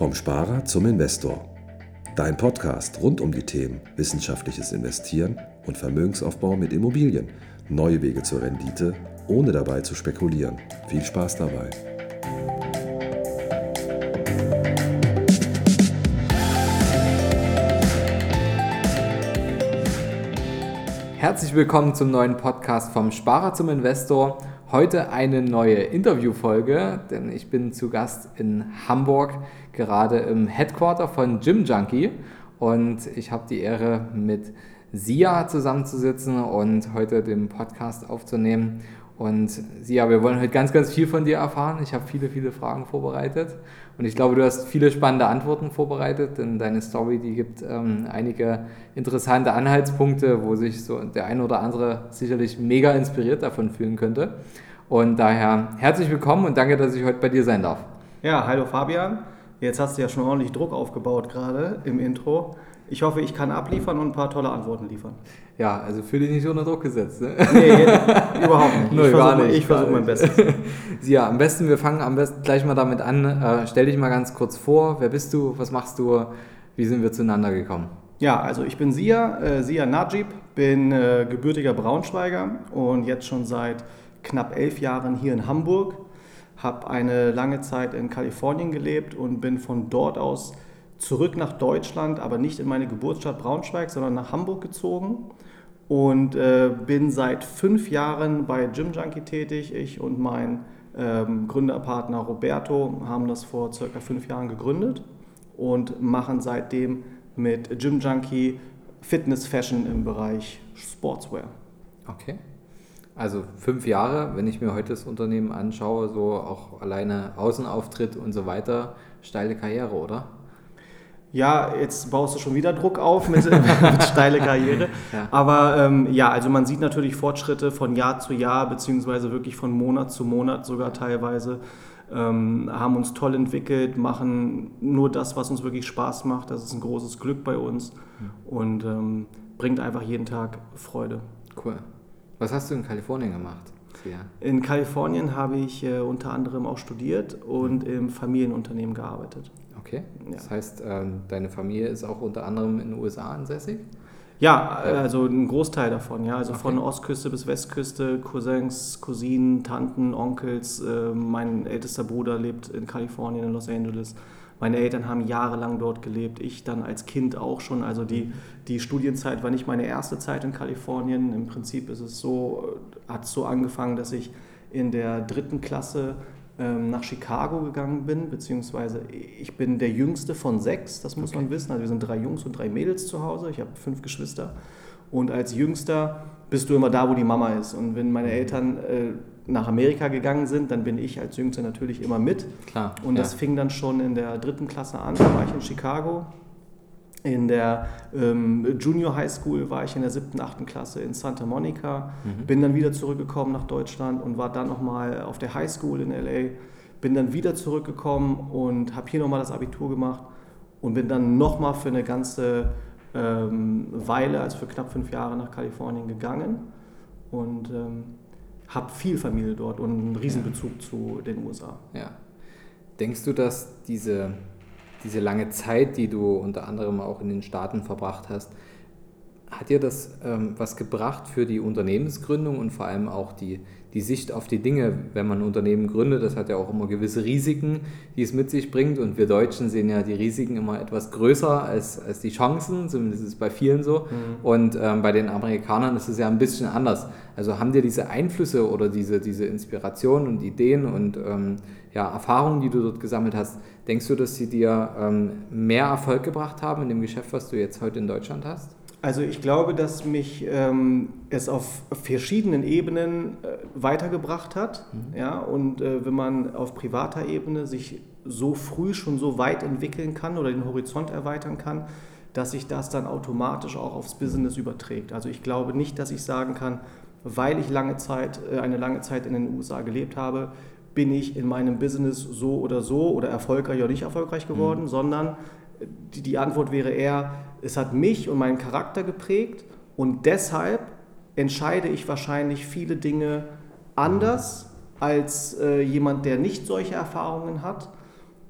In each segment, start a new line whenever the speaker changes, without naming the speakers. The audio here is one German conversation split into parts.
Vom Sparer zum Investor. Dein Podcast rund um die Themen wissenschaftliches Investieren und Vermögensaufbau mit Immobilien. Neue Wege zur Rendite, ohne dabei zu spekulieren. Viel Spaß dabei.
Herzlich willkommen zum neuen Podcast vom Sparer zum Investor. Heute eine neue Interviewfolge, denn ich bin zu Gast in Hamburg, gerade im Headquarter von Gym Junkie und ich habe die Ehre mit Sia zusammenzusitzen und heute den Podcast aufzunehmen. Und Sia, wir wollen heute ganz, ganz viel von dir erfahren. Ich habe viele, viele Fragen vorbereitet und ich glaube, du hast viele spannende Antworten vorbereitet, denn deine Story, die gibt ähm, einige interessante Anhaltspunkte, wo sich so der eine oder andere sicherlich mega inspiriert davon fühlen könnte. Und daher herzlich willkommen und danke, dass ich heute bei dir sein darf.
Ja, hallo Fabian. Jetzt hast du ja schon ordentlich Druck aufgebaut gerade im Intro. Ich hoffe, ich kann abliefern und ein paar tolle Antworten liefern.
Ja, also fühle dich nicht unter Druck gesetzt. Ne?
Nee, überhaupt nicht.
Nö,
ich
versuche
versuch mein Bestes.
ja, am besten, wir fangen am besten gleich mal damit an. Äh, stell dich mal ganz kurz vor. Wer bist du? Was machst du? Wie sind wir zueinander gekommen?
Ja, also ich bin Sia, äh, Sia Najib, bin äh, gebürtiger Braunschweiger und jetzt schon seit knapp elf Jahren hier in Hamburg, habe eine lange Zeit in Kalifornien gelebt und bin von dort aus zurück nach Deutschland, aber nicht in meine Geburtsstadt Braunschweig, sondern nach Hamburg gezogen und äh, bin seit fünf Jahren bei Gym Junkie tätig. Ich und mein ähm, Gründerpartner Roberto haben das vor circa fünf Jahren gegründet und machen seitdem mit Gym Junkie Fitness Fashion im Bereich Sportswear.
Okay. Also fünf Jahre, wenn ich mir heute das Unternehmen anschaue, so auch alleine Außenauftritt und so weiter, steile Karriere, oder?
Ja, jetzt baust du schon wieder Druck auf mit, mit steile Karriere. Ja. Aber ähm, ja, also man sieht natürlich Fortschritte von Jahr zu Jahr, beziehungsweise wirklich von Monat zu Monat sogar teilweise. Ähm, haben uns toll entwickelt, machen nur das, was uns wirklich Spaß macht. Das ist ein großes Glück bei uns und ähm, bringt einfach jeden Tag Freude.
Cool. Was hast du in Kalifornien gemacht?
Ja. In Kalifornien habe ich äh, unter anderem auch studiert und mhm. im Familienunternehmen gearbeitet.
Okay. Ja. Das heißt, äh, deine Familie ist auch unter anderem in den USA ansässig?
Ja, also ein Großteil davon, ja. Also okay. von Ostküste bis Westküste, Cousins, Cousinen, Tanten, Onkels. Äh, mein ältester Bruder lebt in Kalifornien, in Los Angeles. Meine Eltern haben jahrelang dort gelebt, ich dann als Kind auch schon. Also die, die Studienzeit war nicht meine erste Zeit in Kalifornien. Im Prinzip ist es so, hat es so angefangen, dass ich in der dritten Klasse ähm, nach Chicago gegangen bin, beziehungsweise ich bin der jüngste von sechs, das muss okay. man wissen. Also wir sind drei Jungs und drei Mädels zu Hause. Ich habe fünf Geschwister. Und als Jüngster bist du immer da, wo die Mama ist. Und wenn meine Eltern äh, nach Amerika gegangen sind, dann bin ich als Jüngster natürlich immer mit.
Klar.
Und das ja. fing dann schon in der dritten Klasse an. Da war ich in Chicago. In der ähm, Junior High School war ich in der siebten, achten Klasse in Santa Monica. Mhm. Bin dann wieder zurückgekommen nach Deutschland und war dann nochmal auf der High School in LA. Bin dann wieder zurückgekommen und habe hier nochmal das Abitur gemacht und bin dann nochmal für eine ganze ähm, Weile, also für knapp fünf Jahre nach Kalifornien gegangen. Und ähm, habe viel Familie dort und einen Riesenbezug ja. zu den USA.
Ja. Denkst du, dass diese, diese lange Zeit, die du unter anderem auch in den Staaten verbracht hast, hat dir das ähm, was gebracht für die Unternehmensgründung und vor allem auch die, die Sicht auf die Dinge, wenn man ein Unternehmen gründet? Das hat ja auch immer gewisse Risiken, die es mit sich bringt. Und wir Deutschen sehen ja die Risiken immer etwas größer als, als die Chancen, zumindest ist es bei vielen so. Mhm. Und ähm, bei den Amerikanern ist es ja ein bisschen anders. Also haben dir diese Einflüsse oder diese, diese Inspiration und Ideen und ähm, ja, Erfahrungen, die du dort gesammelt hast, denkst du, dass sie dir ähm, mehr Erfolg gebracht haben in dem Geschäft, was du jetzt heute in Deutschland hast?
Also ich glaube, dass mich ähm, es auf verschiedenen Ebenen äh, weitergebracht hat. Mhm. Ja? Und äh, wenn man auf privater Ebene sich so früh schon so weit entwickeln kann oder den Horizont erweitern kann, dass sich das dann automatisch auch aufs Business überträgt. Also ich glaube nicht, dass ich sagen kann, weil ich lange Zeit, äh, eine lange Zeit in den USA gelebt habe, bin ich in meinem Business so oder so oder erfolgreich oder nicht erfolgreich geworden, mhm. sondern die, die Antwort wäre eher, es hat mich und meinen Charakter geprägt und deshalb entscheide ich wahrscheinlich viele Dinge anders als äh, jemand, der nicht solche Erfahrungen hat.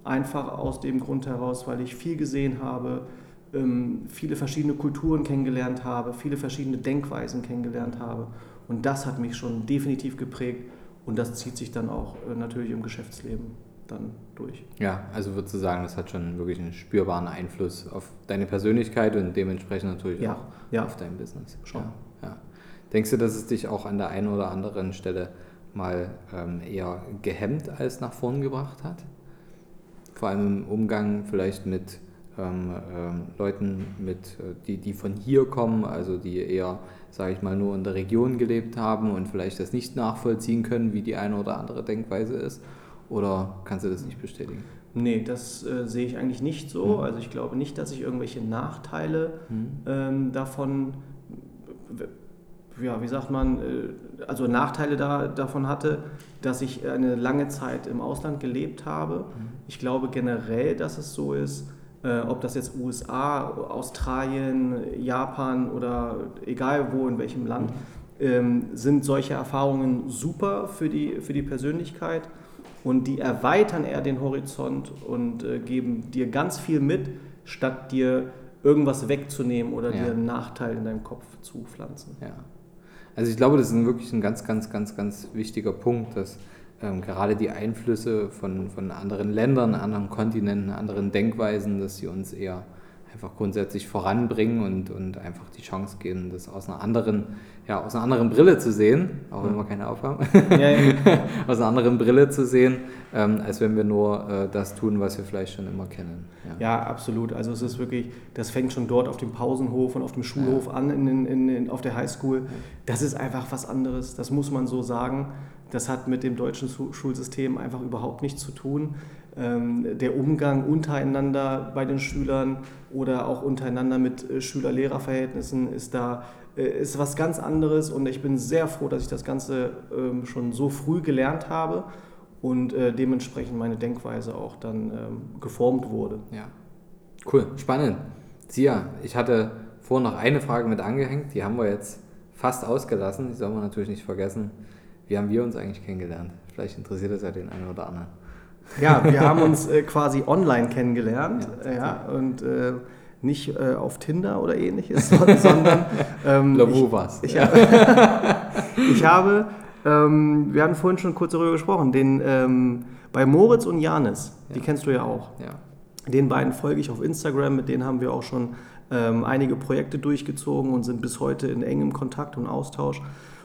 einfach aus dem Grund heraus, weil ich viel gesehen habe, ähm, viele verschiedene Kulturen kennengelernt habe, viele verschiedene Denkweisen kennengelernt habe. Und das hat mich schon definitiv geprägt und das zieht sich dann auch äh, natürlich im Geschäftsleben dann durch.
Ja, also würdest du sagen, das hat schon wirklich einen spürbaren Einfluss auf deine Persönlichkeit und dementsprechend natürlich
ja,
auch
ja.
auf dein Business.
Schon.
Ja, ja. Denkst du, dass es dich auch an der einen oder anderen Stelle mal ähm, eher gehemmt als nach vorn gebracht hat? Vor allem im Umgang vielleicht mit ähm, ähm, Leuten, mit, äh, die, die von hier kommen, also die eher, sage ich mal, nur in der Region gelebt haben und vielleicht das nicht nachvollziehen können, wie die eine oder andere Denkweise ist? Oder kannst du das nicht bestätigen?
Nee, das äh, sehe ich eigentlich nicht so. Mhm. Also ich glaube nicht, dass ich irgendwelche Nachteile mhm. ähm, davon, ja, wie sagt man, äh, also Nachteile da, davon hatte, dass ich eine lange Zeit im Ausland gelebt habe. Mhm. Ich glaube generell, dass es so ist, äh, ob das jetzt USA, Australien, Japan oder egal wo, in welchem Land, mhm. ähm, sind solche Erfahrungen super für die, für die Persönlichkeit und die erweitern eher den Horizont und äh, geben dir ganz viel mit, statt dir irgendwas wegzunehmen oder ja. dir einen Nachteil in deinem Kopf zu pflanzen.
Ja. Also ich glaube, das ist wirklich ein ganz, ganz, ganz, ganz wichtiger Punkt, dass ähm, gerade die Einflüsse von, von anderen Ländern, anderen Kontinenten, anderen Denkweisen, dass sie uns eher einfach grundsätzlich voranbringen und, und einfach die Chance geben, das aus einer anderen, ja, aus einer anderen Brille zu sehen, auch wenn wir keine aufhaben, ja, ja. aus einer anderen Brille zu sehen, ähm, als wenn wir nur äh, das tun, was wir vielleicht schon immer kennen.
Ja. ja. absolut. Also es ist wirklich, das fängt schon dort auf dem Pausenhof und auf dem Schulhof an, in, in, in, auf der Highschool. Das ist einfach was anderes, das muss man so sagen. Das hat mit dem deutschen Schulsystem einfach überhaupt nichts zu tun. Ähm, der Umgang untereinander bei den Schülern oder auch untereinander mit äh, Schüler-Lehrer-Verhältnissen ist da äh, ist was ganz anderes und ich bin sehr froh, dass ich das Ganze ähm, schon so früh gelernt habe und äh, dementsprechend meine Denkweise auch dann ähm, geformt wurde.
Ja, cool, spannend. Sia, ich hatte vorhin noch eine Frage mit angehängt, die haben wir jetzt fast ausgelassen, die soll man natürlich nicht vergessen. Wie haben wir uns eigentlich kennengelernt? Vielleicht interessiert das ja den einen oder anderen.
Ja, wir haben uns äh, quasi online kennengelernt ja, ja und äh, nicht äh, auf Tinder oder ähnliches, sondern
ähm, ich, was.
Ich, ja. ich habe, ähm, wir hatten vorhin schon kurz darüber gesprochen, den ähm, bei Moritz und Janis, ja. die kennst du ja auch.
Ja.
Den beiden folge ich auf Instagram, mit denen haben wir auch schon ähm, einige Projekte durchgezogen und sind bis heute in engem Kontakt und Austausch.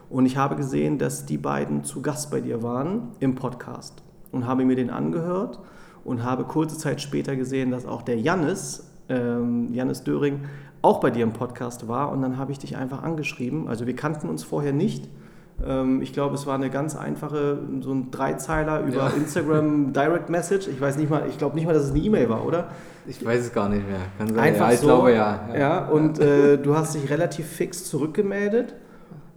Und ich habe gesehen, dass die beiden zu Gast bei dir waren im Podcast und habe mir den angehört und habe kurze Zeit später gesehen, dass auch der Jannis, ähm, Jannis Döring, auch bei dir im Podcast war und dann habe ich dich einfach angeschrieben. Also wir kannten uns vorher nicht. Ähm, ich glaube, es war eine ganz einfache, so ein Dreizeiler über ja. Instagram Direct Message. Ich weiß nicht mal, ich glaube nicht mal, dass es eine E-Mail war, oder?
Ich weiß es gar nicht mehr.
Kann sein. Einfach ja, ich so, glaube ja. Ja, ja und äh, du hast dich relativ fix zurückgemeldet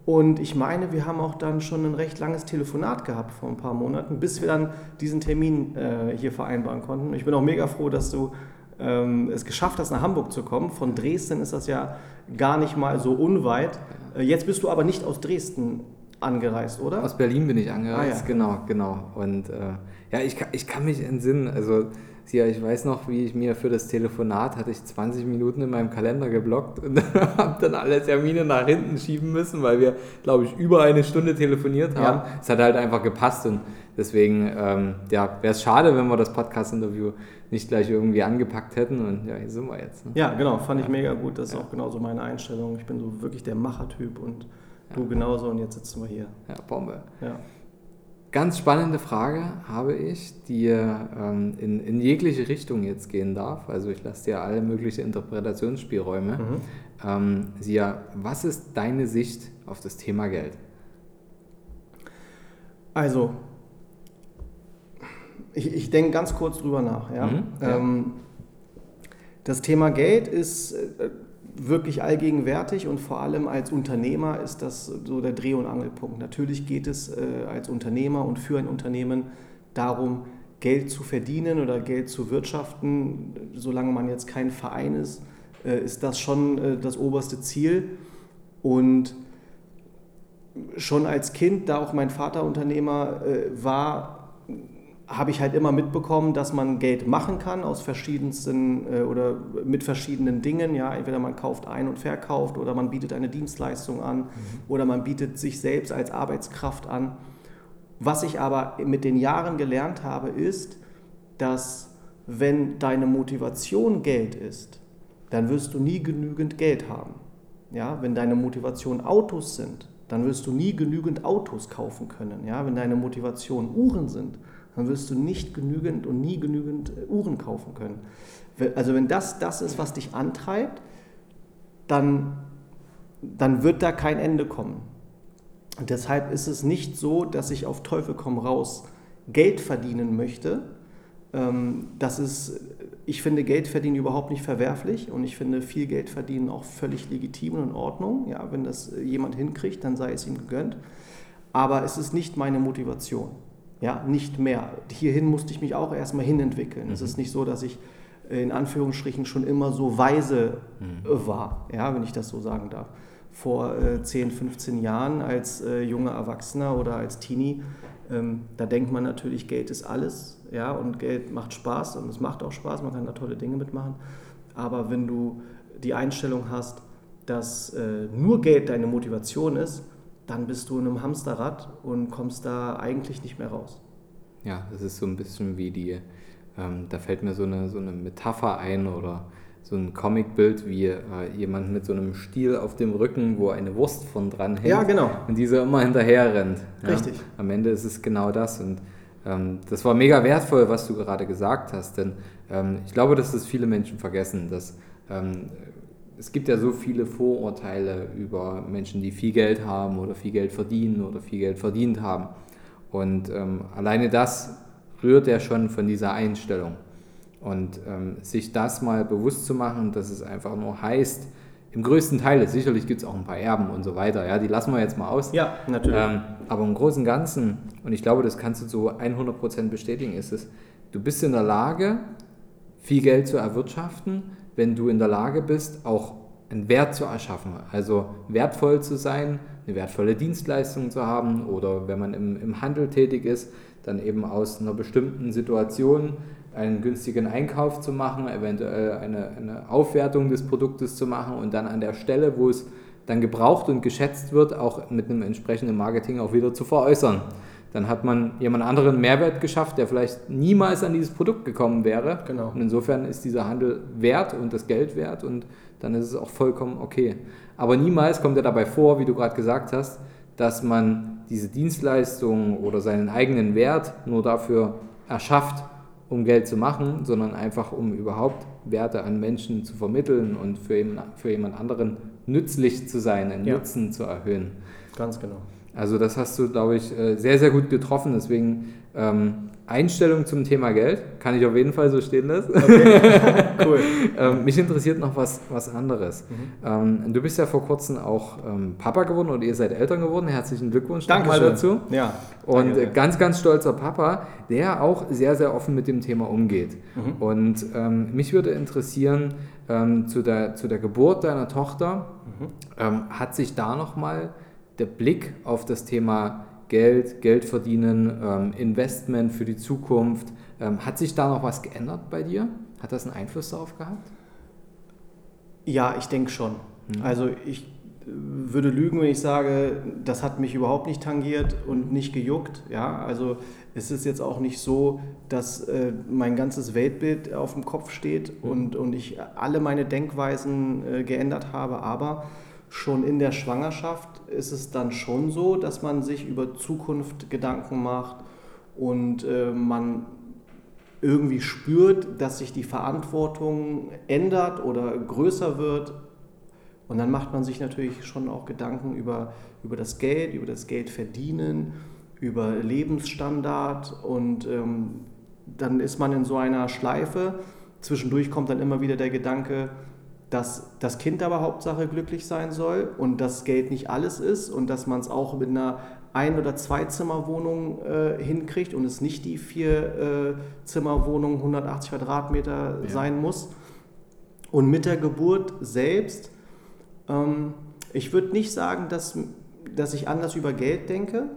und ich meine, wir haben auch dann schon ein recht langes Telefonat gehabt vor ein paar Monaten, bis wir dann diesen Termin äh, hier vereinbaren konnten. Ich bin auch mega froh, dass du ähm, es geschafft hast, nach Hamburg zu kommen. Von Dresden ist das ja gar nicht mal so unweit. Äh, jetzt bist du aber nicht aus Dresden angereist, oder?
Aus Berlin bin ich angereist, ah, ja. genau, genau. Und äh, ja, ich, ich kann mich entsinnen, also ja, ich weiß noch, wie ich mir für das Telefonat hatte ich 20 Minuten in meinem Kalender geblockt und habe dann alle Termine nach hinten schieben müssen, weil wir, glaube ich, über eine Stunde telefoniert haben. Ja. Es hat halt einfach gepasst und deswegen ähm, ja, wäre es schade, wenn wir das Podcast-Interview nicht gleich irgendwie angepackt hätten und ja, hier sind wir jetzt.
Ne? Ja, genau, fand ich mega gut. Das ist ja. auch genauso meine Einstellung. Ich bin so wirklich der Machertyp und du genauso und jetzt sitzen wir hier.
Ja, Bombe. Ja. Ganz spannende Frage habe ich, die ähm, in, in jegliche Richtung jetzt gehen darf. Also ich lasse dir alle möglichen Interpretationsspielräume. Mhm. Ähm, Sia, was ist deine Sicht auf das Thema Geld?
Also, ich, ich denke ganz kurz drüber nach. Ja? Mhm, ja. Ähm, das Thema Geld ist äh, wirklich allgegenwärtig und vor allem als Unternehmer ist das so der Dreh- und Angelpunkt. Natürlich geht es äh, als Unternehmer und für ein Unternehmen darum, Geld zu verdienen oder Geld zu wirtschaften. Solange man jetzt kein Verein ist, äh, ist das schon äh, das oberste Ziel. Und schon als Kind, da auch mein Vater Unternehmer äh, war, habe ich halt immer mitbekommen, dass man Geld machen kann aus verschiedensten äh, oder mit verschiedenen Dingen. Ja, entweder man kauft ein und verkauft oder man bietet eine Dienstleistung an mhm. oder man bietet sich selbst als Arbeitskraft an. Was ich aber mit den Jahren gelernt habe, ist, dass wenn deine Motivation Geld ist, dann wirst du nie genügend Geld haben. Ja, wenn deine Motivation Autos sind, dann wirst du nie genügend Autos kaufen können. Ja, wenn deine Motivation Uhren sind, dann wirst du nicht genügend und nie genügend äh, Uhren kaufen können. Also wenn das das ist, was dich antreibt, dann, dann wird da kein Ende kommen. Und deshalb ist es nicht so, dass ich auf Teufel komm raus Geld verdienen möchte. Ähm, das ist, ich finde Geld verdienen überhaupt nicht verwerflich und ich finde viel Geld verdienen auch völlig legitim und in Ordnung. Ja, wenn das jemand hinkriegt, dann sei es ihm gegönnt. Aber es ist nicht meine Motivation. Ja, nicht mehr. Hierhin musste ich mich auch erstmal hinentwickeln. Mhm. Es ist nicht so, dass ich äh, in Anführungsstrichen schon immer so weise mhm. war, ja, wenn ich das so sagen darf. Vor äh, 10, 15 Jahren als äh, junger Erwachsener oder als Teenie, ähm, da denkt man natürlich, Geld ist alles, ja, und Geld macht Spaß und es macht auch Spaß, man kann da tolle Dinge mitmachen. Aber wenn du die Einstellung hast, dass äh, nur Geld deine Motivation ist, dann bist du in einem Hamsterrad und kommst da eigentlich nicht mehr raus.
Ja, das ist so ein bisschen wie die, ähm, da fällt mir so eine, so eine Metapher ein oder so ein Comicbild wie äh, jemand mit so einem Stiel auf dem Rücken, wo eine Wurst von dran hängt.
Ja, genau.
Und dieser immer hinterher rennt.
Ja? Richtig.
Am Ende ist es genau das. Und ähm, das war mega wertvoll, was du gerade gesagt hast, denn ähm, ich glaube, dass das viele Menschen vergessen, dass ähm, es gibt ja so viele Vorurteile über Menschen, die viel Geld haben oder viel Geld verdienen oder viel Geld verdient haben. Und ähm, alleine das rührt ja schon von dieser Einstellung. Und ähm, sich das mal bewusst zu machen, dass es einfach nur heißt, im größten Teil, sicherlich gibt es auch ein paar Erben und so weiter, ja, die lassen wir jetzt mal aus.
Ja, natürlich. Ähm,
aber im Großen und Ganzen, und ich glaube, das kannst du zu 100% bestätigen, ist es, du bist in der Lage, viel Geld zu erwirtschaften, wenn du in der Lage bist, auch einen Wert zu erschaffen. Also wertvoll zu sein, eine wertvolle Dienstleistung zu haben oder wenn man im, im Handel tätig ist, dann eben aus einer bestimmten Situation einen günstigen Einkauf zu machen, eventuell eine, eine Aufwertung des Produktes zu machen und dann an der Stelle, wo es dann gebraucht und geschätzt wird, auch mit einem entsprechenden Marketing auch wieder zu veräußern dann hat man jemand anderen Mehrwert geschafft, der vielleicht niemals an dieses Produkt gekommen wäre.
Genau.
Und insofern ist dieser Handel wert und das Geld wert und dann ist es auch vollkommen okay. Aber niemals kommt er dabei vor, wie du gerade gesagt hast, dass man diese Dienstleistung oder seinen eigenen Wert nur dafür erschafft, um Geld zu machen, sondern einfach um überhaupt Werte an Menschen zu vermitteln und für, für jemand anderen nützlich zu sein, einen ja. Nutzen zu erhöhen.
Ganz genau.
Also das hast du, glaube ich, äh, sehr, sehr gut getroffen. Deswegen ähm, Einstellung zum Thema Geld kann ich auf jeden Fall so stehen lassen. Okay. cool. ähm, mich interessiert noch was, was anderes. Mhm. Ähm, du bist ja vor kurzem auch ähm, Papa geworden oder ihr seid Eltern geworden. Herzlichen Glückwunsch
nochmal
dazu.
Ja.
Und danke. ganz, ganz stolzer Papa, der auch sehr, sehr offen mit dem Thema umgeht. Mhm. Und ähm, mich würde interessieren, ähm, zu, der, zu der Geburt deiner Tochter, mhm. hat sich da nochmal mal der Blick auf das Thema Geld, Geld verdienen, ähm, Investment für die Zukunft. Ähm, hat sich da noch was geändert bei dir? Hat das einen Einfluss darauf gehabt?
Ja, ich denke schon. Mhm. Also ich würde lügen, wenn ich sage, das hat mich überhaupt nicht tangiert und nicht gejuckt. Ja, also es ist jetzt auch nicht so, dass äh, mein ganzes Weltbild auf dem Kopf steht mhm. und, und ich alle meine Denkweisen äh, geändert habe, aber schon in der Schwangerschaft ist es dann schon so, dass man sich über Zukunft Gedanken macht und äh, man irgendwie spürt, dass sich die Verantwortung ändert oder größer wird. Und dann macht man sich natürlich schon auch Gedanken über, über das Geld, über das Geld verdienen, über Lebensstandard und ähm, dann ist man in so einer Schleife. Zwischendurch kommt dann immer wieder der Gedanke, dass das Kind aber Hauptsache glücklich sein soll und das Geld nicht alles ist und dass man es auch mit einer Ein- oder Zweizimmerwohnung äh, hinkriegt und es nicht die Vier-Zimmerwohnung äh, 180 Quadratmeter ja. sein muss. Und mit der Geburt selbst, ähm, ich würde nicht sagen, dass, dass ich anders über Geld denke,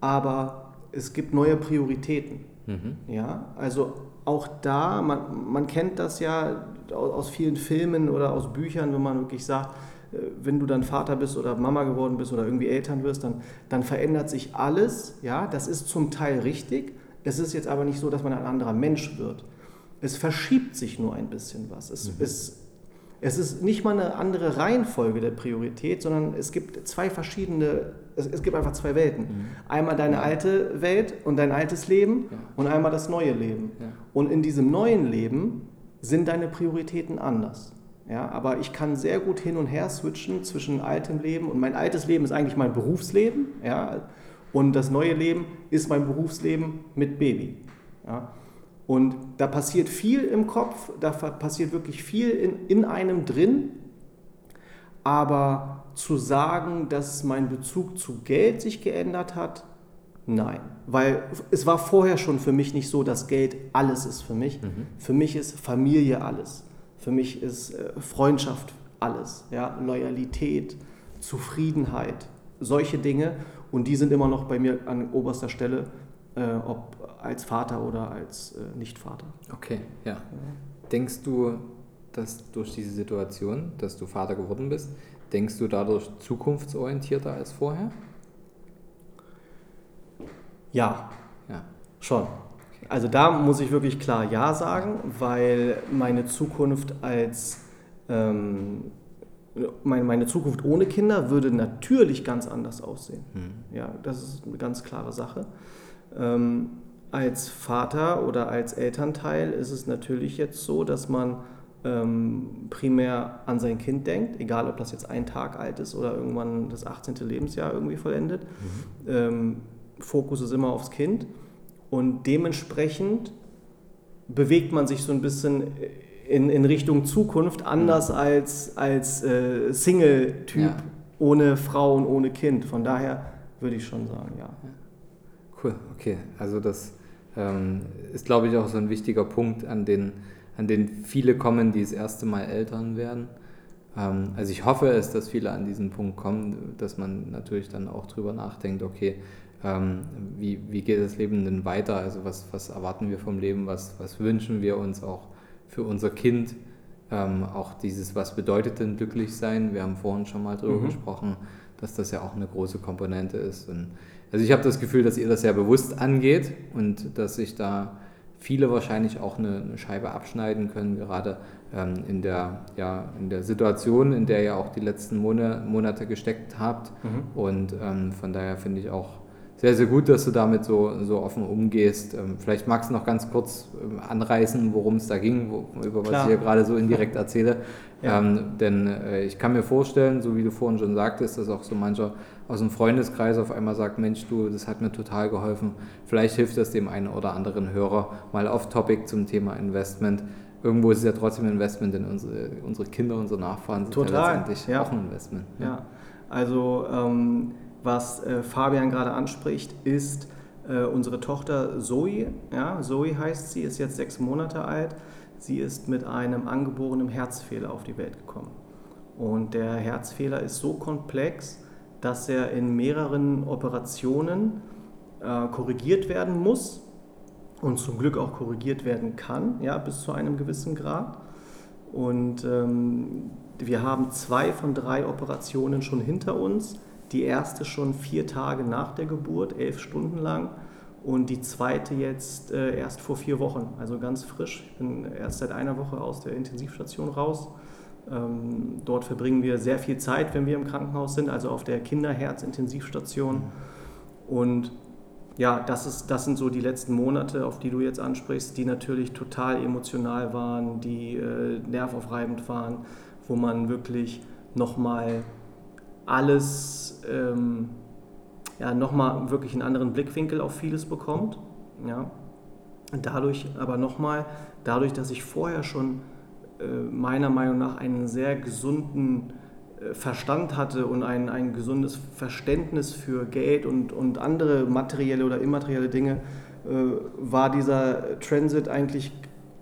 aber es gibt neue Prioritäten. Mhm. Ja, also auch da, man, man kennt das ja aus vielen Filmen oder aus Büchern, wenn man wirklich sagt, äh, wenn du dann Vater bist oder Mama geworden bist oder irgendwie Eltern wirst, dann, dann verändert sich alles. Ja, das ist zum Teil richtig. Es ist jetzt aber nicht so, dass man ein anderer Mensch wird. Es verschiebt sich nur ein bisschen was. Es, mhm. es, es ist nicht mal eine andere Reihenfolge der Priorität, sondern es gibt zwei verschiedene, es, es gibt einfach zwei Welten. Mhm. Einmal deine alte Welt und dein altes Leben ja. und einmal das neue Leben. Ja. Und in diesem neuen Leben sind deine Prioritäten anders. Ja, aber ich kann sehr gut hin und her switchen zwischen altem Leben und mein altes Leben ist eigentlich mein Berufsleben. Ja, und das neue Leben ist mein Berufsleben mit Baby. Ja. Und da passiert viel im Kopf, da passiert wirklich viel in, in einem drin. Aber zu sagen, dass mein Bezug zu Geld sich geändert hat, nein. Weil es war vorher schon für mich nicht so, dass Geld alles ist für mich. Mhm. Für mich ist Familie alles. Für mich ist äh, Freundschaft alles. Ja? Loyalität, Zufriedenheit, solche Dinge. Und die sind immer noch bei mir an oberster Stelle, äh, ob als Vater oder als äh, Nicht-Vater.
Okay, ja. Denkst du, dass durch diese Situation, dass du Vater geworden bist, denkst du dadurch zukunftsorientierter als vorher?
Ja, ja. schon. Also da muss ich wirklich klar Ja sagen, weil meine Zukunft als ähm, meine, meine Zukunft ohne Kinder würde natürlich ganz anders aussehen. Mhm. Ja, das ist eine ganz klare Sache. Ähm, als Vater oder als Elternteil ist es natürlich jetzt so, dass man ähm, primär an sein Kind denkt, egal ob das jetzt ein Tag alt ist oder irgendwann das 18. Lebensjahr irgendwie vollendet. Mhm. Ähm, Fokus ist immer aufs Kind und dementsprechend bewegt man sich so ein bisschen in, in Richtung Zukunft anders mhm. als, als äh, Single-Typ ja. ohne Frau und ohne Kind. Von daher würde ich schon sagen, ja.
Cool, okay. Also das ähm, ist, glaube ich, auch so ein wichtiger Punkt, an den, an den viele kommen, die das erste Mal Eltern werden. Ähm, also ich hoffe es, dass viele an diesen Punkt kommen, dass man natürlich dann auch drüber nachdenkt, okay, ähm, wie, wie geht das Leben denn weiter? Also was, was erwarten wir vom Leben? Was, was wünschen wir uns auch für unser Kind? Ähm, auch dieses, was bedeutet denn glücklich sein? Wir haben vorhin schon mal drüber mhm. gesprochen, dass das ja auch eine große Komponente ist. Und also ich habe das Gefühl, dass ihr das sehr bewusst angeht und dass sich da viele wahrscheinlich auch eine, eine Scheibe abschneiden können, gerade ähm, in, der, ja, in der Situation, in der ihr auch die letzten Monate gesteckt habt. Mhm. Und ähm, von daher finde ich auch sehr, sehr gut, dass du damit so, so offen umgehst. Ähm, vielleicht magst du noch ganz kurz ähm, anreißen, worum es da ging, wo, über Klar. was ich hier gerade so indirekt erzähle. Ja. Ähm, denn äh, ich kann mir vorstellen, so wie du vorhin schon sagtest, dass auch so mancher aus dem Freundeskreis auf einmal sagt, Mensch, du, das hat mir total geholfen. Vielleicht hilft das dem einen oder anderen Hörer mal off-topic zum Thema Investment. Irgendwo ist es ja trotzdem ein Investment, denn unsere, unsere Kinder, unsere Nachfahren sind
total.
ja letztendlich ja. auch ein Investment.
Ja, ja. also ähm, was äh, Fabian gerade anspricht, ist äh, unsere Tochter Zoe. Ja, Zoe heißt sie, ist jetzt sechs Monate alt. Sie ist mit einem angeborenen Herzfehler auf die Welt gekommen. Und der Herzfehler ist so komplex, dass er in mehreren Operationen äh, korrigiert werden muss und zum Glück auch korrigiert werden kann, ja, bis zu einem gewissen Grad. Und ähm, wir haben zwei von drei Operationen schon hinter uns die erste schon vier Tage nach der Geburt, elf Stunden lang. Und die zweite jetzt äh, erst vor vier Wochen, also ganz frisch. Ich bin erst seit einer Woche aus der Intensivstation raus. Ähm, dort verbringen wir sehr viel Zeit, wenn wir im Krankenhaus sind, also auf der Kinderherz-Intensivstation. Und ja, das, ist, das sind so die letzten Monate, auf die du jetzt ansprichst, die natürlich total emotional waren, die äh, nervaufreibend waren, wo man wirklich nochmal alles ähm, ja, nochmal wirklich einen anderen Blickwinkel auf vieles bekommt. Ja. Dadurch aber nochmal, dadurch, dass ich vorher schon äh, meiner Meinung nach einen sehr gesunden äh, Verstand hatte und ein, ein gesundes Verständnis für Geld und, und andere materielle oder immaterielle Dinge, äh, war dieser Transit eigentlich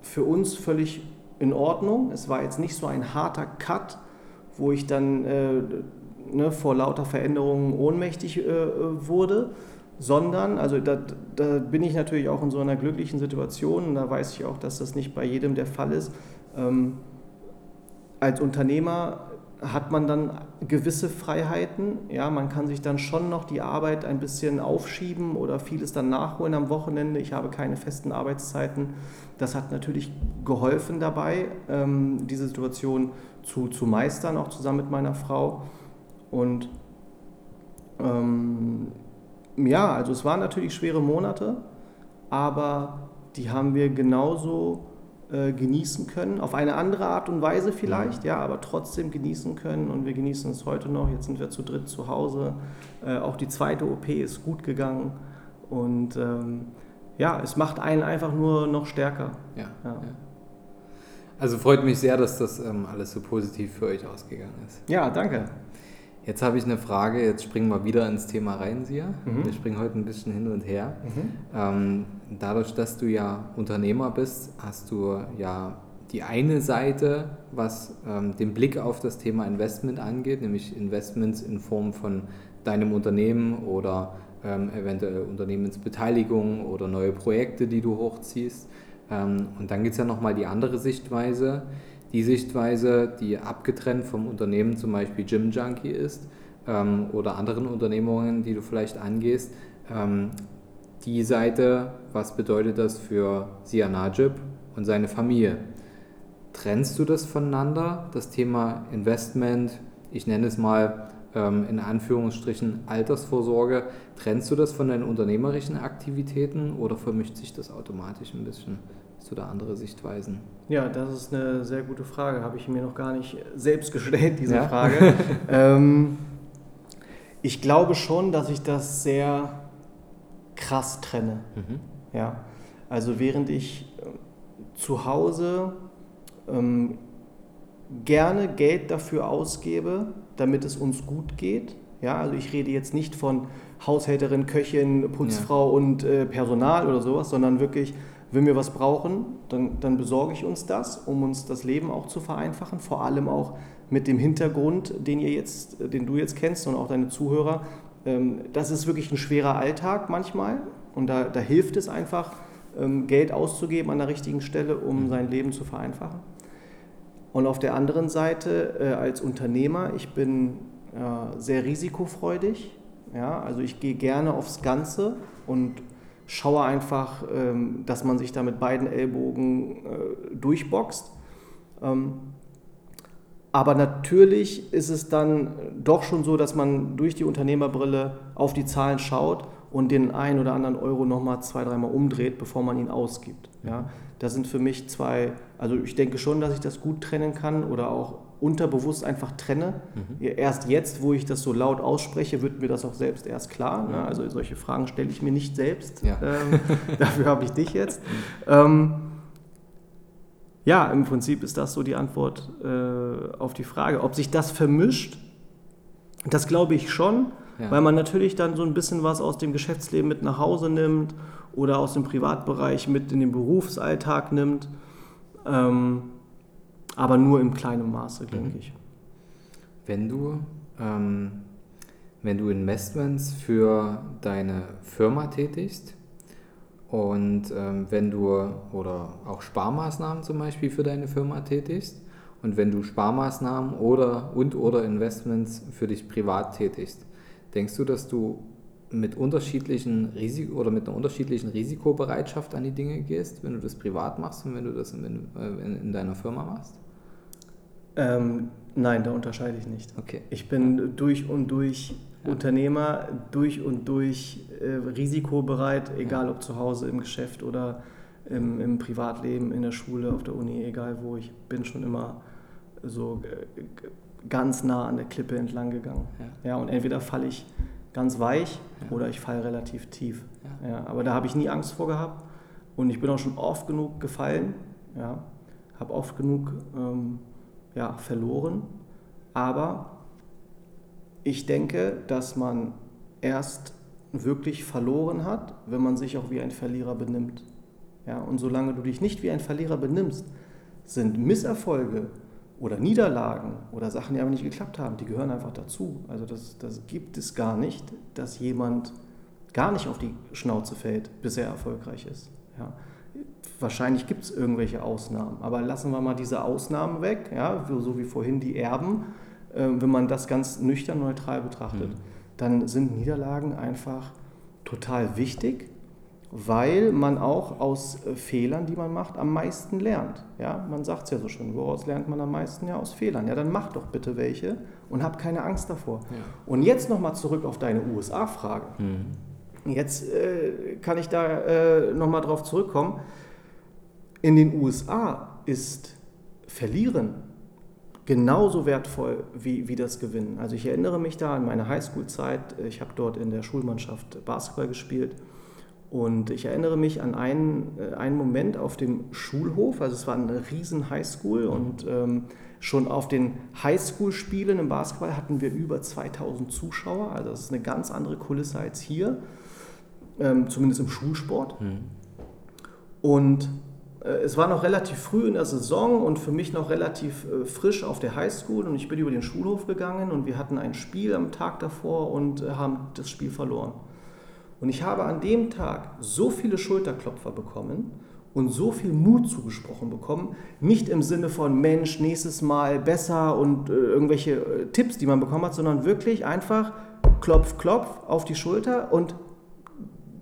für uns völlig in Ordnung. Es war jetzt nicht so ein harter Cut, wo ich dann äh, ne, vor lauter Veränderungen ohnmächtig äh, wurde, sondern, also da, da, bin ich natürlich auch in so einer glücklichen Situation und da weiß ich auch, dass das nicht bei jedem der Fall ist. Ähm, als Unternehmer hat man dann gewisse Freiheiten. Ja, man kann sich dann schon noch die Arbeit ein bisschen aufschieben oder vieles dann nachholen am Wochenende. Ich habe keine festen Arbeitszeiten. Das hat natürlich geholfen dabei, ähm, diese Situation zu, zu meistern, auch zusammen mit meiner Frau. Und ähm, ja, also es waren natürlich schwere Monate, aber die haben wir genauso äh, genießen können, auf eine andere Art und Weise vielleicht, ja. ja. aber trotzdem genießen können und wir genießen es heute noch. Jetzt sind wir zu dritt zu Hause. Äh, auch die zweite OP ist gut gegangen und ähm, ja, es macht einen einfach nur noch stärker.
Ja, ja. ja. Also freut mich sehr, dass das ähm, alles so positiv für euch ausgegangen ist.
Ja, danke.
Jetzt habe ich eine Frage, jetzt springen wir wieder ins Thema rein, Sia. Mhm. Wir springen heute ein bisschen hin und her. Mhm. Ähm, dadurch, dass du ja Unternehmer bist, hast du ja die eine Seite, was ähm, den Blick auf das Thema Investment angeht, nämlich Investments in Form von deinem Unternehmen oder ähm, eventuell Unternehmensbeteiligung oder neue Projekte, die du hochziehst. Ähm, und dann gibt es ja nochmal die andere Sichtweise, die Sichtweise, die abgetrennt vom Unternehmen zum Beispiel Gym Junkie ist ähm, oder anderen Unternehmungen, die du vielleicht angehst, ähm, die Seite, was bedeutet das für Sia Najib und seine Familie? Trennst du das voneinander, das Thema Investment, ich nenne es mal ähm, in Anführungsstrichen Altersvorsorge, trennst du das von deinen unternehmerischen Aktivitäten oder vermischt sich das automatisch ein bisschen? Hast du da andere Sichtweisen?
Ja, das ist eine sehr gute Frage. Habe ich mir noch gar nicht selbst gestellt, diese ja? Frage. ähm, ich glaube schon, dass ich das sehr krass trenne. Mhm. Ja, also während ich äh, zu Hause ähm, gerne Geld dafür ausgebe, damit es uns gut geht. Ja, also ich rede jetzt nicht von Haushälterin, Köchin, Putzfrau ja. und äh, Personal oder sowas, sondern wirklich wenn wir was brauchen, dann, dann besorge ich uns das, um uns das Leben auch zu vereinfachen. Vor allem auch mit dem Hintergrund, den, ihr jetzt, den du jetzt kennst und auch deine Zuhörer. Ähm, das ist wirklich ein schwerer Alltag manchmal und da, da hilft es einfach, ähm, Geld auszugeben an der richtigen Stelle, um mhm. sein Leben zu vereinfachen. Und auf der anderen Seite äh, als Unternehmer, ich bin äh, sehr risikofreudig. Ja, also ich gehe gerne aufs Ganze und schaue einfach, ähm, dass man sich da mit beiden Ellbogen äh, durchboxt. Ähm, aber natürlich ist es dann doch schon so, dass man durch die Unternehmerbrille auf die Zahlen schaut und den einen oder anderen Euro nochmal zwei, dreimal umdreht, bevor man ihn ausgibt. Ja, das sind für mich zwei, also ich denke schon, dass ich das gut trennen kann oder auch unterbewusst einfach trenne. Mhm. Erst jetzt, wo ich das so laut ausspreche, wird mir das auch selbst erst klar. Ne? Also solche Fragen stelle ich mir nicht selbst. Ja. Ähm, dafür habe ich dich jetzt. Ähm, ja, im Prinzip ist das so die Antwort äh, auf die Frage. Ob sich das vermischt, das glaube ich schon, ja. weil man natürlich dann so ein bisschen was aus dem Geschäftsleben mit nach Hause nimmt oder aus dem Privatbereich mit in den Berufsalltag nimmt. Ähm, aber nur im kleinen Maße, denke mhm. ich.
Wenn du, ähm, wenn du Investments für deine Firma tätigst und ähm, wenn du oder auch Sparmaßnahmen zum Beispiel für deine Firma tätigst und wenn du Sparmaßnahmen oder und oder Investments für dich privat tätigst, denkst du, dass du mit unterschiedlichen Risiko oder mit einer unterschiedlichen Risikobereitschaft an die Dinge gehst, wenn du das privat machst und wenn du das in, in, in deiner Firma machst?
Ähm, nein, da unterscheide ich nicht. Okay. Ich bin durch und durch ja. Unternehmer, durch und durch äh, risikobereit, egal ob zu Hause im Geschäft oder im, im, Privatleben, in der Schule, auf der Uni, egal wo. Ich bin schon immer so äh, ganz nah an der Klippe entlang gegangen. Ja, ja und entweder falle ich ganz weich ja. oder ich falle relativ tief. Ja. ja aber da habe ich nie Angst vor gehabt und ich bin auch schon oft genug gefallen. Ja, habe oft genug ähm, ja, verloren. Aber ich denke, dass man erst wirklich verloren hat, wenn man sich auch wie ein Verlierer benimmt. Ja, und solange du dich nicht wie ein Verlierer benimmst, sind Misserfolge oder Niederlagen oder Sachen, die aber nicht geklappt haben, die gehören einfach dazu. Also das, das gibt es gar nicht, dass jemand gar nicht auf die Schnauze fällt, bis er erfolgreich ist. Ja. Wahrscheinlich gibt es irgendwelche Ausnahmen, aber lassen wir mal diese Ausnahmen weg, ja, so wie vorhin die Erben, äh, wenn man das ganz nüchtern neutral betrachtet, mhm. dann sind Niederlagen einfach total wichtig, weil man auch aus äh, Fehlern, die man macht, am meisten lernt. Ja, man sagt es ja so schön, woraus lernt man am meisten? Ja, aus Fehlern. Ja, dann mach doch bitte welche und hab keine Angst davor. Ja. Und jetzt nochmal zurück auf deine USA-Frage. Mhm. Jetzt äh, kann ich da äh, nochmal drauf zurückkommen. In den USA ist Verlieren genauso wertvoll wie, wie das Gewinnen. Also ich erinnere mich da an meine Highschool-Zeit. Ich habe dort in der Schulmannschaft Basketball gespielt. Und ich erinnere mich an einen, äh, einen Moment auf dem Schulhof. Also es war eine riesen Highschool und ähm, schon auf den Highschool-Spielen im Basketball hatten wir über 2000 Zuschauer. Also das ist eine ganz andere Kulisse als hier ähm, zumindest im Schulsport. Mhm. Und äh, es war noch relativ früh in der Saison und für mich noch relativ äh, frisch auf der Highschool und ich bin über den Schulhof gegangen und wir hatten ein Spiel am Tag davor und äh, haben das Spiel verloren. Und ich habe an dem Tag so viele Schulterklopfer bekommen und so viel Mut zugesprochen bekommen, nicht im Sinne von Mensch, nächstes Mal besser und äh, irgendwelche äh, Tipps, die man bekommen hat, sondern wirklich einfach Klopf, Klopf auf die Schulter und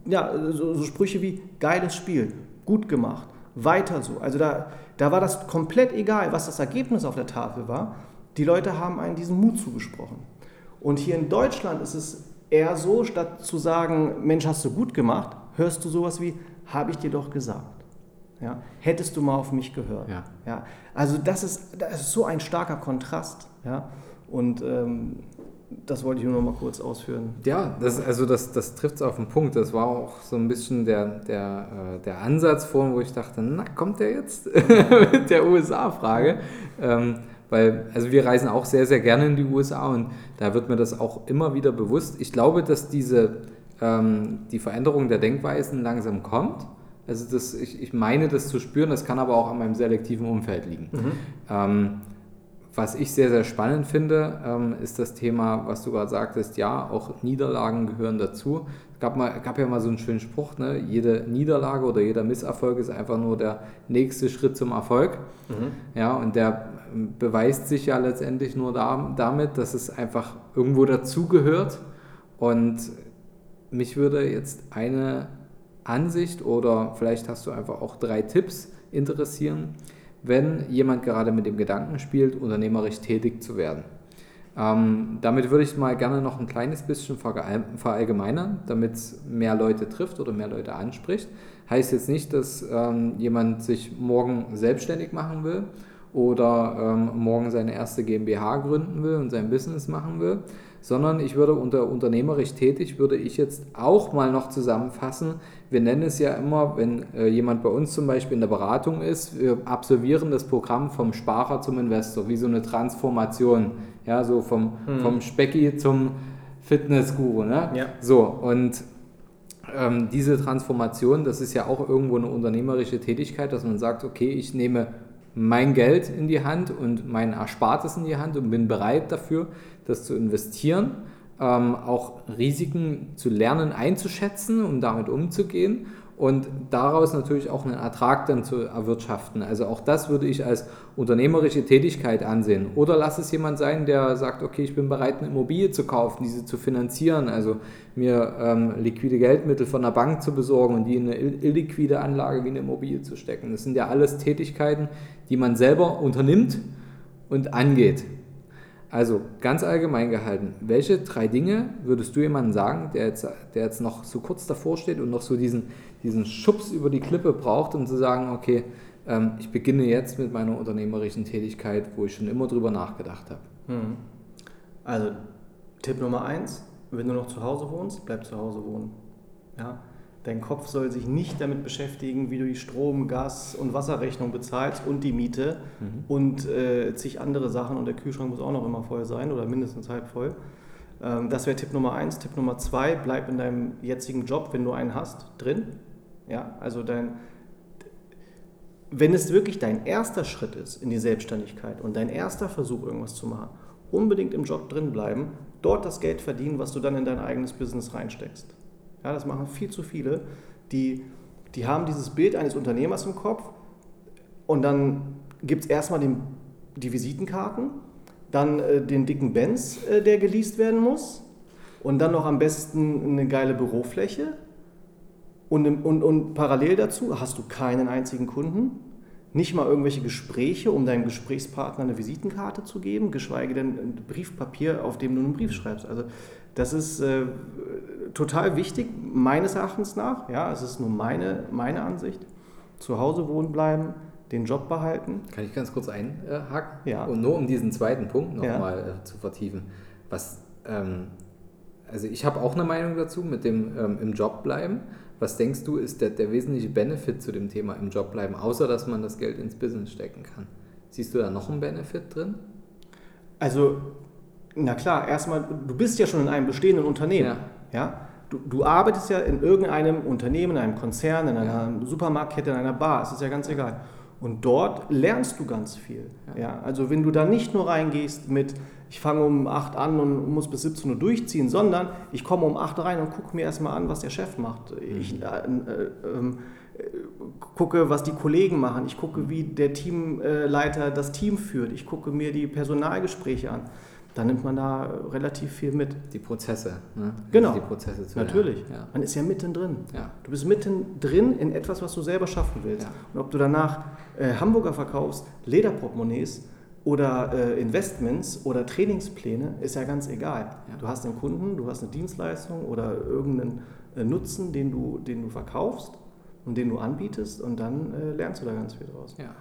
ja, so, so, Sprüche wie geiles Spiel, gut gemacht, weiter so. Also da, da war das komplett egal, was das Ergebnis auf der Tafel war. Die Leute haben einen diesen Mut zugesprochen. Und hier in Deutschland ist es eher so, statt zu sagen, Mensch, hast du gut gemacht, hörst du sowas wie, habe ich dir doch gesagt. Ja? Hättest du mal auf mich gehört. Ja. Ja? Also das ist, das ist so ein starker Kontrast. Ja? Und ähm, das wollte ich nur noch mal kurz ausführen.
Ja, das, also das, das trifft es auf den Punkt. Das war auch so ein bisschen der, der, äh, der Ansatz vorhin, wo ich dachte, na, kommt der jetzt mit der USA-Frage? Ähm, weil, also wir reisen auch sehr, sehr gerne in die USA und da wird mir das auch immer wieder bewusst. Ich glaube, dass diese, ähm, die Veränderung der Denkweisen langsam kommt. Also das, ich, ich meine das zu spüren, das kann aber auch an meinem selektiven Umfeld liegen. Mhm. Ähm, was ich sehr, sehr spannend finde, ähm, ist das Thema, was du gerade sagtest, ja, auch Niederlagen gehören dazu. Es gab, mal, gab ja mal so einen schönen Spruch, ne? jede Niederlage oder jeder Misserfolg ist einfach nur der nächste Schritt zum Erfolg. Mhm. Ja, und der beweist sich ja letztendlich nur da, damit, dass es einfach irgendwo dazugehört. Und mich würde jetzt eine Ansicht oder vielleicht hast du einfach auch drei Tipps interessieren, wenn jemand gerade mit dem Gedanken spielt, unternehmerisch tätig zu werden. Ähm, damit würde ich mal gerne noch ein kleines bisschen verallgemeinern, damit es mehr Leute trifft oder mehr Leute anspricht. Heißt jetzt nicht, dass ähm, jemand sich morgen selbstständig machen will oder ähm, morgen seine erste GmbH gründen will und sein Business machen will, sondern ich würde unter unternehmerisch tätig, würde ich jetzt auch mal noch zusammenfassen. Wir nennen es ja immer, wenn äh, jemand bei uns zum Beispiel in der Beratung ist, wir absolvieren das Programm vom Sparer zum Investor, wie so eine Transformation, ja, so vom, mhm. vom Specki zum Fitnessguru, ne? Ja. So, und ähm, diese Transformation, das ist ja auch irgendwo eine unternehmerische Tätigkeit, dass man sagt, okay, ich nehme mein Geld in die Hand und mein Erspartes in die Hand und bin bereit dafür, das zu investieren, ähm, auch Risiken zu lernen einzuschätzen, um damit umzugehen und daraus natürlich auch einen Ertrag dann zu erwirtschaften. Also auch das würde ich als unternehmerische Tätigkeit ansehen. Oder lass es jemand sein, der sagt, okay, ich bin bereit, eine Immobilie zu kaufen, diese zu finanzieren, also mir ähm, liquide Geldmittel von der Bank zu besorgen und die in eine illiquide Anlage wie eine Immobilie zu stecken. Das sind ja alles Tätigkeiten, die man selber unternimmt und angeht. Also ganz allgemein gehalten, welche drei Dinge würdest du jemandem sagen, der jetzt, der jetzt noch so kurz davor steht und noch so diesen, diesen Schubs über die Klippe braucht, um zu sagen, okay, ähm, ich beginne jetzt mit meiner unternehmerischen Tätigkeit, wo ich schon immer drüber nachgedacht habe?
Hm. Also Tipp Nummer eins, wenn du noch zu Hause wohnst, bleib zu Hause wohnen. Ja? Dein Kopf soll sich nicht damit beschäftigen, wie du die Strom-, Gas- und Wasserrechnung bezahlst und die Miete mhm. und äh, zig andere Sachen. Und der Kühlschrank muss auch noch immer voll sein oder mindestens halb voll. Ähm, das wäre Tipp Nummer eins. Tipp Nummer zwei, bleib in deinem jetzigen Job, wenn du einen hast, drin. Ja, also dein, wenn es wirklich dein erster Schritt ist in die Selbstständigkeit und dein erster Versuch, irgendwas zu machen, unbedingt im Job drin bleiben, dort das Geld verdienen, was du dann in dein eigenes Business reinsteckst. Ja, das machen viel zu viele, die, die haben dieses Bild eines Unternehmers im Kopf und dann gibt es erstmal den, die Visitenkarten, dann äh, den dicken Benz, äh, der geleast werden muss und dann noch am besten eine geile Bürofläche und, und, und parallel dazu hast du keinen einzigen Kunden, nicht mal irgendwelche Gespräche, um deinem Gesprächspartner eine Visitenkarte zu geben, geschweige denn ein Briefpapier, auf dem du einen Brief schreibst. Also das ist äh, total wichtig, meines Erachtens nach. Ja, es ist nur meine, meine Ansicht. Zu Hause wohnen bleiben, den Job behalten.
Kann ich ganz kurz einhaken?
Ja.
Und nur um diesen zweiten Punkt nochmal
Ja.
äh, zu vertiefen. Was, ähm, also ich habe auch eine Meinung dazu mit dem ähm, im Job bleiben. Was denkst du, ist der, der wesentliche Benefit zu dem Thema im Job bleiben, außer dass man das Geld ins Business stecken kann? Siehst du da noch einen Benefit drin?
Also, na klar, erstmal, du bist ja schon in einem bestehenden Unternehmen.
Ja.
Ja. Du, du arbeitest ja in irgendeinem Unternehmen, in einem Konzern, in einer
Ja.
Supermarktkette, in einer Bar, es ist ja ganz egal. Und dort lernst du ganz viel.
Ja.
Ja. Also wenn du da nicht nur reingehst mit, ich fange um 8 an und muss bis 17 Uhr durchziehen, sondern ich komme um 8 rein und gucke mir erstmal an, was der Chef macht. Ich äh, äh, ähm, äh, gucke, was die Kollegen machen. Ich gucke, wie der Teamleiter das Team führt. Ich gucke mir die Personalgespräche an. Da nimmt man da relativ viel mit.
Die Prozesse. Ne?
Genau.
Die Prozesse zu
Natürlich.
lernen.
Man ist ja mittendrin.
Ja.
Du bist mittendrin in etwas, was du selber schaffen willst.
Ja.
Und ob du danach äh, Hamburger verkaufst, Lederportemonnaies oder äh, Investments oder Trainingspläne, ist ja ganz egal.
Ja.
Du hast einen Kunden, du hast eine Dienstleistung oder irgendeinen äh, Nutzen, den du, den du verkaufst und den du anbietest und dann äh, lernst du da ganz viel draus.
Ja.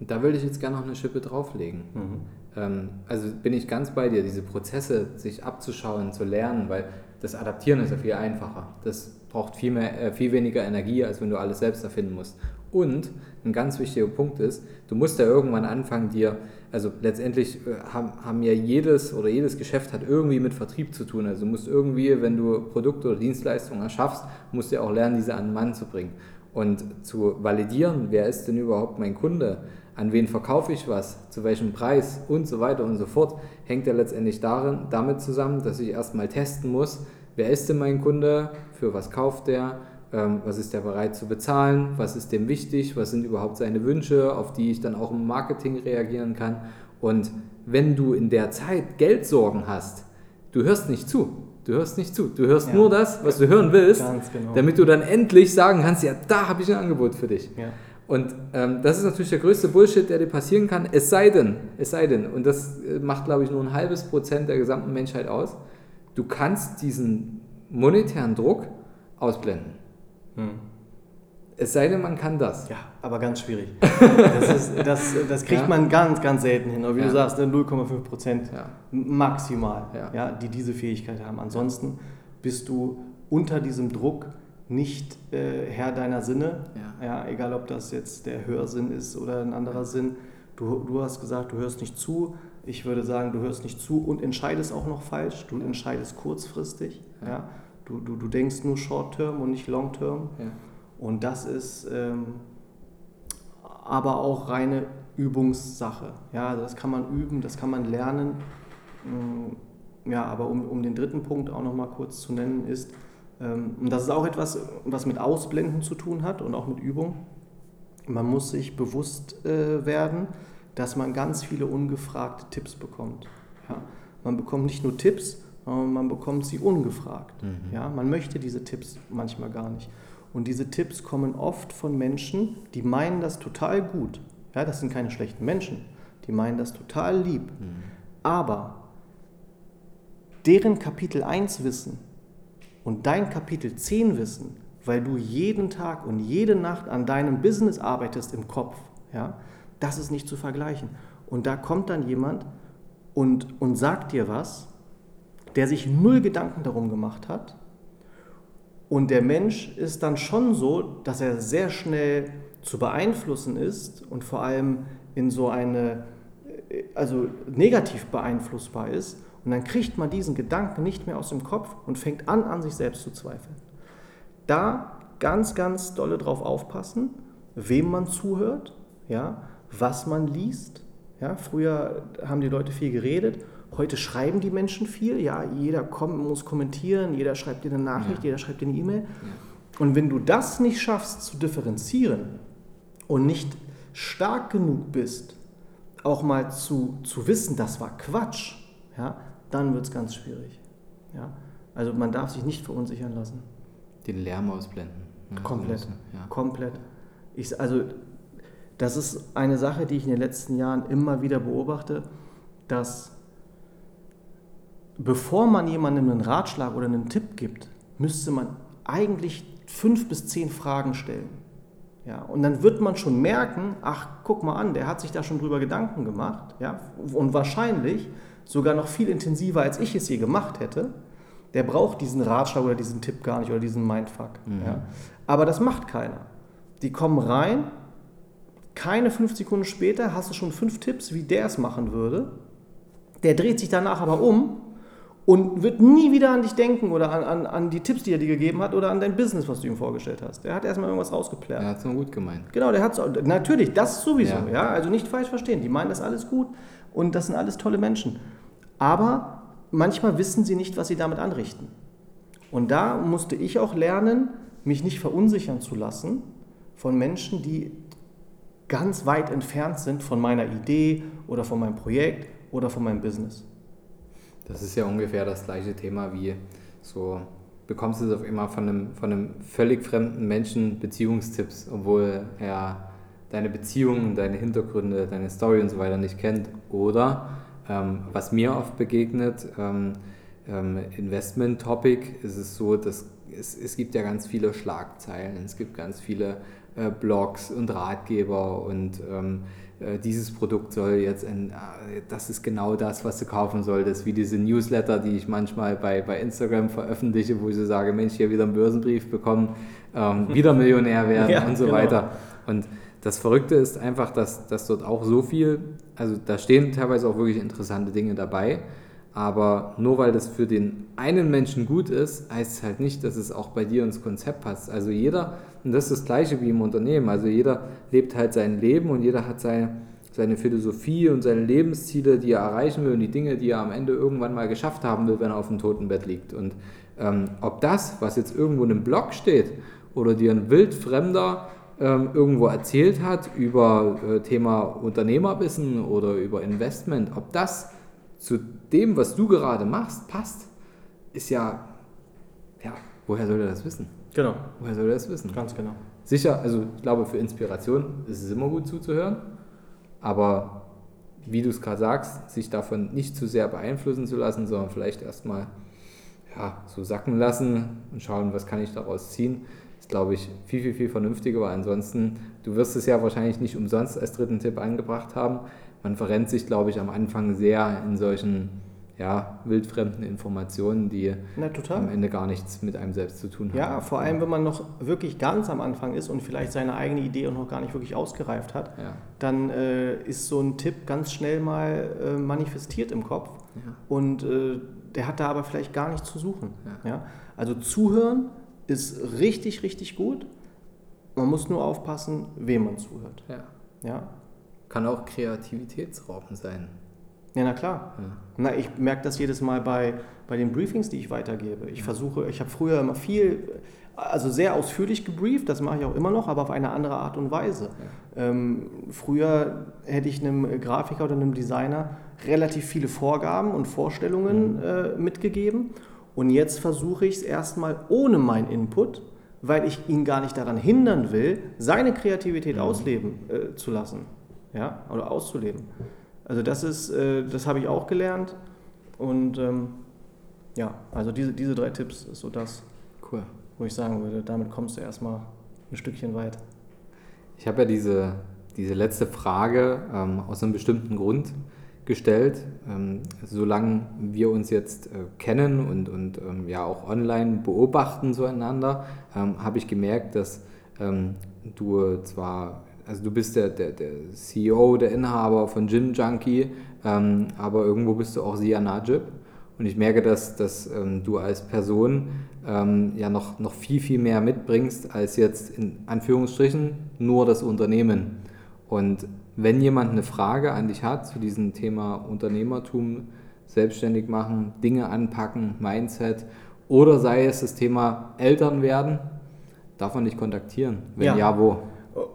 Und da würde ich jetzt gerne noch eine Schippe drauflegen. Ähm, also bin ich ganz bei dir, diese Prozesse sich abzuschauen, zu lernen, weil das Adaptieren ist ja viel einfacher. Das braucht viel, mehr, äh, viel weniger Energie, als wenn du alles selbst erfinden musst. Und ein ganz wichtiger Punkt ist, du musst ja irgendwann anfangen, dir, also letztendlich äh, haben, haben ja jedes oder jedes Geschäft hat irgendwie mit Vertrieb zu tun. Also du musst irgendwie, wenn du Produkte oder Dienstleistungen erschaffst, musst du ja auch lernen, diese an den Mann zu bringen. Und zu validieren, wer ist denn überhaupt mein Kunde, an wen verkaufe ich was, zu welchem Preis und so weiter und so fort, hängt ja letztendlich darin, damit zusammen, dass ich erstmal testen muss, wer ist denn mein Kunde, für was kauft der, ähm, was ist der bereit zu bezahlen, was ist dem wichtig, was sind überhaupt seine Wünsche, auf die ich dann auch im Marketing reagieren kann. Und wenn du in der Zeit Geldsorgen hast, du hörst nicht zu. Du hörst nicht zu. Du hörst
Ja.
nur das, was du hören willst,
genau.
damit du dann endlich sagen kannst, ja, da habe ich ein Angebot für dich.
Ja.
Und ähm, das ist natürlich der größte Bullshit, der dir passieren kann, es sei denn, es sei denn, und das äh, macht, glaube ich, nur ein halbes Prozent der gesamten Menschheit aus, du kannst diesen monetären Druck ausblenden. Es sei denn, man kann das.
Ja, aber ganz schwierig. Das, ist, das, das kriegt
Ja.
man ganz, ganz selten hin. Aber wie
Ja.
du sagst, ne, 0,5 Prozent
Ja.
maximal,
Ja.
ja. die diese Fähigkeit haben. Ansonsten bist du unter diesem Druck nicht äh, Herr deiner Sinne.
Ja.
egal, ob das jetzt der Hörsinn ist oder ein anderer Sinn. Du, du hast gesagt, du hörst nicht zu. Ich würde sagen, du hörst nicht zu und entscheidest auch noch falsch. Du entscheidest kurzfristig.
Ja.
Ja. Du, du, du denkst nur Short-Term und nicht Long-Term.
Ja.
Und das ist ähm, aber auch reine Übungssache. Ja, also das kann man üben, das kann man lernen. Mm, Ja, aber um, um den dritten Punkt auch noch mal kurz zu nennen ist, und das ist auch etwas, was mit Ausblenden zu tun hat und auch mit Übung. Man muss sich bewusst äh, werden, dass man ganz viele ungefragte Tipps bekommt. Ja, man bekommt nicht nur Tipps, sondern man bekommt sie ungefragt. Ja, man möchte diese Tipps manchmal gar nicht. Und diese Tipps kommen oft von Menschen, die meinen das total gut. Ja, das sind keine schlechten Menschen. Die meinen das total lieb. Aber deren Kapitel 1 Wissen und dein Kapitel 10 Wissen, weil du jeden Tag und jede Nacht an deinem Business arbeitest im Kopf, ja, das ist nicht zu vergleichen. Und da kommt dann jemand und, und sagt dir was, der sich null Gedanken darum gemacht hat. Und der Mensch ist dann schon so, dass er sehr schnell zu beeinflussen ist und vor allem in so eine, äh, also negativ beeinflussbar ist. Und dann kriegt man diesen Gedanken nicht mehr aus dem Kopf und fängt an, an sich selbst zu zweifeln. Da ganz, ganz dolle drauf aufpassen, wem man zuhört, ja, was man liest. Ja, früher haben die Leute viel geredet Heute schreiben die Menschen viel, ja, jeder kommt, muss kommentieren, jeder schreibt dir eine Nachricht, ja. jeder schreibt dir eine E-Mail. Ja. Und wenn du das nicht schaffst zu differenzieren und nicht stark genug bist, auch mal zu, zu wissen, das war Quatsch, ja, dann wird es ganz schwierig. Ja. Also man darf sich nicht verunsichern lassen.
Den Lärm ausblenden.
Ja, komplett. Ja. Komplett. Ich, also das ist eine Sache, die ich in den letzten Jahren immer wieder beobachte, dass bevor man jemandem einen Ratschlag oder einen Tipp gibt, müsste man eigentlich fünf bis zehn Fragen stellen. Ja, und dann wird man schon merken, ach, guck mal an, der hat sich da schon drüber Gedanken gemacht. Ja, und wahrscheinlich sogar noch viel intensiver, als ich es je gemacht hätte. Der braucht diesen Ratschlag oder diesen Tipp gar nicht oder diesen Mindfuck. Mhm. Ja. Aber das macht keiner. Die kommen rein, keine fünf Sekunden später hast du schon fünf Tipps, wie der es machen würde. Der dreht sich danach aber um und wird nie wieder an dich denken oder an, an, an die Tipps, die er dir gegeben hat oder an dein Business, was du ihm vorgestellt hast. Der hat erstmal irgendwas rausgeplärt.
Er hat es nur gut gemeint.
Genau, der hat es natürlich, das sowieso, ja. ja. Also nicht falsch verstehen. Die meinen das alles gut und das sind alles tolle Menschen. Aber manchmal wissen sie nicht, was sie damit anrichten. Und da musste ich auch lernen, mich nicht verunsichern zu lassen von Menschen, die ganz weit entfernt sind von meiner Idee oder von meinem Projekt oder von meinem Business.
Das ist ja ungefähr das gleiche Thema wie so, bekommst du es auf einmal von einem, von einem völlig fremden Menschen Beziehungstipps, obwohl er deine Beziehungen, deine Hintergründe, deine Story und so weiter nicht kennt. Oder ähm, was mir oft begegnet, ähm, ähm, Investment-Topic, ist es so, dass es, es gibt ja ganz viele Schlagzeilen, es gibt ganz viele äh, Blogs und Ratgeber und ähm, äh, dieses Produkt soll jetzt, in, äh, das ist genau das, was du kaufen solltest, wie diese Newsletter, die ich manchmal bei, bei Instagram veröffentliche, wo ich so sage, Mensch, hier wieder einen Börsenbrief bekommen, ähm, wieder Millionär werden ja, und so genau. weiter. Und das Verrückte ist einfach, dass, dass dort auch so viel, also da stehen teilweise auch wirklich interessante Dinge dabei, aber nur weil das für den einen Menschen gut ist, heißt es halt nicht, dass es auch bei dir ins Konzept passt. Also jeder, und das ist das gleiche wie im Unternehmen, also jeder lebt halt sein Leben und jeder hat seine, seine Philosophie und seine Lebensziele, die er erreichen will und die Dinge, die er am Ende irgendwann mal geschafft haben will, wenn er auf dem Totenbett liegt. Und ähm, ob das, was jetzt irgendwo in einem Blog steht oder dir ein wildfremder ähm, irgendwo erzählt hat über äh, Thema Unternehmerwissen oder über Investment, ob das zu dem, was du gerade machst, passt, ist ja, ja, woher soll er das wissen?
Genau.
Woher soll er das wissen?
Ganz genau.
Sicher, also ich glaube, für Inspiration ist es immer gut zuzuhören, aber wie du es gerade sagst, sich davon nicht zu sehr beeinflussen zu lassen, sondern vielleicht erstmal ja, so sacken lassen und schauen, was kann ich daraus ziehen, ist, glaube ich, viel, viel, viel vernünftiger, weil ansonsten, du wirst es ja wahrscheinlich nicht umsonst als dritten Tipp eingebracht haben, man verrennt sich, glaube ich, am Anfang sehr in solchen ja, wildfremden Informationen, die Na, am Ende gar nichts mit einem selbst zu tun haben.
Ja, vor allem, wenn man noch wirklich ganz am Anfang ist und vielleicht seine eigene Idee auch noch gar nicht wirklich ausgereift hat, ja. dann äh, ist so ein Tipp ganz schnell mal äh, manifestiert im Kopf ja. und äh, der hat da aber vielleicht gar nichts zu suchen. Ja. Also zuhören ist richtig, richtig gut. Man muss nur aufpassen, wem man zuhört.
Ja. Ja, kann auch kreativitätsraubend sein.
Ja, na klar. Ja. Na, ich merke das jedes Mal bei, bei den Briefings, die ich weitergebe. Ich versuche, ich habe früher immer viel, also sehr ausführlich gebrieft, das mache ich auch immer noch, aber auf eine andere Art und Weise. Ja. Ähm, früher hätte ich einem Grafiker oder einem Designer relativ viele Vorgaben und Vorstellungen mhm. äh, mitgegeben. Und jetzt versuche ich es erstmal ohne meinen Input, weil ich ihn gar nicht daran hindern will, seine Kreativität mhm. ausleben äh, zu lassen ja, oder auszuleben. Also das ist, äh, das habe ich auch gelernt und ähm, ja, also diese, diese drei Tipps ist so das, cool. wo ich sagen würde, damit kommst du erstmal ein Stückchen weit.
Ich habe ja diese, diese letzte Frage ähm, aus einem bestimmten Grund gestellt. Ähm, solange wir uns jetzt äh, kennen und, und ähm, ja auch online beobachten zueinander, ähm, habe ich gemerkt, dass ähm, du zwar also du bist der, der, der CEO, der Inhaber von Gin Junkie, ähm, aber irgendwo bist du auch Sia Najib. Und ich merke, dass, dass ähm, du als Person ja noch, noch viel, viel mehr mitbringst als jetzt in Anführungsstrichen nur das Unternehmen. Und wenn jemand eine Frage an dich hat zu diesem Thema Unternehmertum, selbstständig machen, Dinge anpacken, Mindset oder sei es das Thema Eltern werden, darf man dich kontaktieren? Wenn ja, ja wo?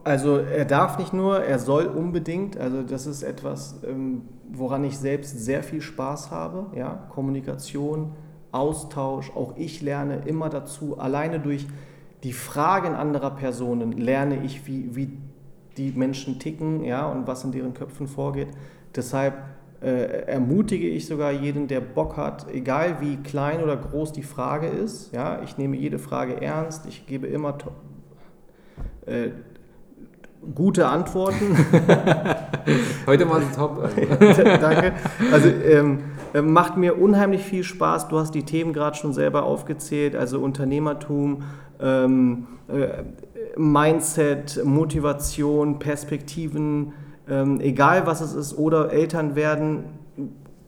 Also er darf nicht nur, er soll unbedingt. Also das ist etwas, ähm, woran ich selbst sehr viel Spaß habe. Ja? Kommunikation, Austausch, auch ich lerne immer dazu. Alleine durch die Fragen anderer Personen lerne ich, wie, wie die Menschen ticken ja, und was in deren Köpfen vorgeht. Deshalb äh, ermutige ich sogar jeden, der Bock hat, egal wie klein oder groß die Frage ist. Ja, ich nehme jede Frage ernst, ich gebe immer äh, gute Antworten.
Heute war es top.
Danke. Also ähm, äh, macht mir unheimlich viel Spaß. Du hast die Themen gerade schon selber aufgezählt, also Unternehmertum, ähm, äh, Mindset, Motivation, Perspektiven, ähm, egal was es ist, oder Eltern werden,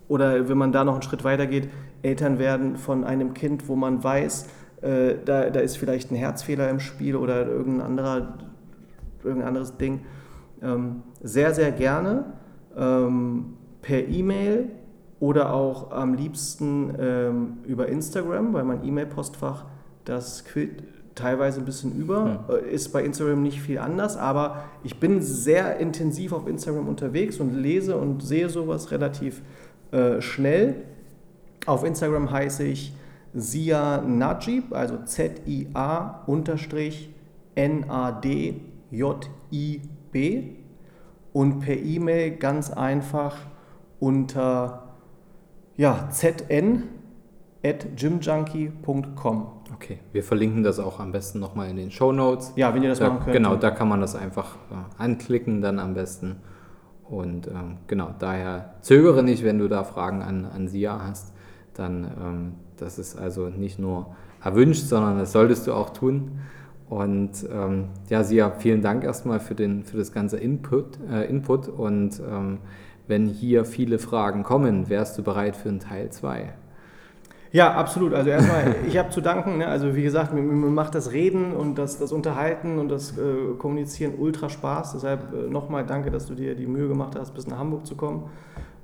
oder wenn man da noch einen Schritt weiter geht, Eltern werden von einem Kind, wo man weiß, äh, da, da ist vielleicht ein Herzfehler im Spiel oder irgendein, anderer, irgendein anderes Ding. Ähm, sehr, sehr gerne ähm, per E-Mail oder auch am liebsten ähm, über Instagram, weil mein E-Mail-Postfach das quillt teilweise ein bisschen über. Hm. Ist bei Instagram nicht viel anders, aber ich bin sehr intensiv auf Instagram unterwegs und lese und sehe sowas relativ äh, schnell. Auf Instagram heiße ich Sia Najib, also Z-I-A unterstrich N-A-D-J-I-B und per E-Mail ganz einfach unter ja, zn at gymjunkie.com.
Okay, wir verlinken das auch am besten nochmal in den Show Notes.
Ja, wenn ihr das
da,
machen könnt.
Genau, da kann man das einfach äh, anklicken dann am besten. Und ähm, genau, daher zögere nicht, wenn du da Fragen an, an Sia hast. Dann, ähm, das ist also nicht nur erwünscht, sondern das solltest du auch tun. Und ähm, ja, Sia, vielen Dank erstmal für, den, für das ganze Input. Äh, Input. Und ähm, wenn hier viele Fragen kommen, wärst du bereit für einen Teil 2?
Ja, absolut. Also erstmal, ich habe zu danken. Ne? Also wie gesagt, mir, mir, macht das Reden und das, das Unterhalten und das äh, Kommunizieren ultra Spaß. Deshalb äh, nochmal danke, dass du dir die Mühe gemacht hast, bis nach Hamburg zu kommen.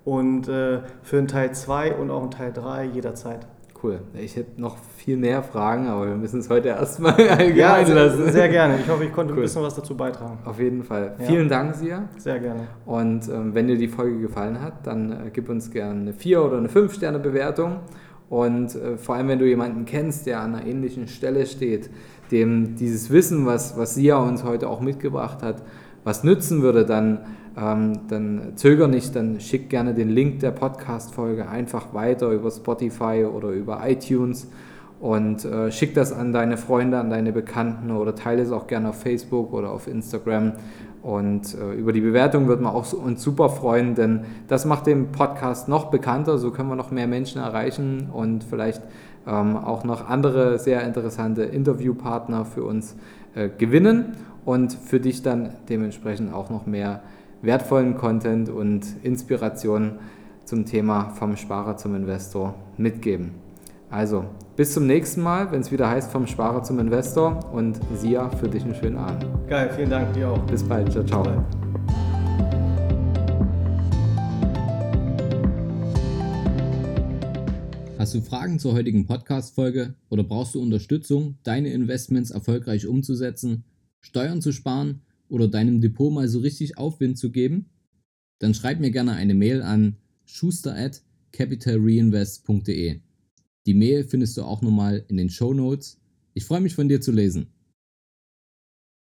Und äh, für einen Teil 2 und auch einen Teil 3 jederzeit.
Cool. Ich hätte noch viel mehr Fragen, aber wir müssen es heute erstmal allgemein ja,
sehr, lassen. Sehr gerne. Ich hoffe, ich konnte cool. ein bisschen was dazu beitragen.
Auf jeden Fall. Ja. Vielen Dank, Sia.
Sehr gerne.
Und ähm, wenn dir die Folge gefallen hat, dann äh, gib uns gerne eine 4 oder eine 5 Sterne Bewertung. Und äh, vor allem, wenn du jemanden kennst, der an einer ähnlichen Stelle steht, dem dieses Wissen, was, was Sia uns heute auch mitgebracht hat, was nützen würde, dann, ähm, dann zöger nicht, dann schick gerne den Link der Podcast-Folge einfach weiter über Spotify oder über iTunes und äh, schick das an deine Freunde, an deine Bekannten oder teile es auch gerne auf Facebook oder auf Instagram. Und äh, über die Bewertung wird man auch uns super freuen, denn das macht den Podcast noch bekannter. So können wir noch mehr Menschen erreichen und vielleicht ähm, auch noch andere sehr interessante Interviewpartner für uns äh, gewinnen und für dich dann dementsprechend auch noch mehr wertvollen Content und Inspiration zum Thema vom Sparer zum Investor mitgeben. Also, bis zum nächsten Mal, wenn es wieder heißt vom Sparer zum Investor und Sia, für dich einen schönen Abend.
Geil, vielen Dank, dir auch.
Bis bald, ciao, ciao. Hast du Fragen zur heutigen Podcast-Folge oder brauchst du Unterstützung, deine Investments erfolgreich umzusetzen, Steuern zu sparen oder deinem Depot mal so richtig Aufwind zu geben? Dann schreib mir gerne eine Mail an schuster at capitalreinvest.de. Die Mail findest du auch nochmal in den Show Notes. Ich freue mich von dir zu lesen.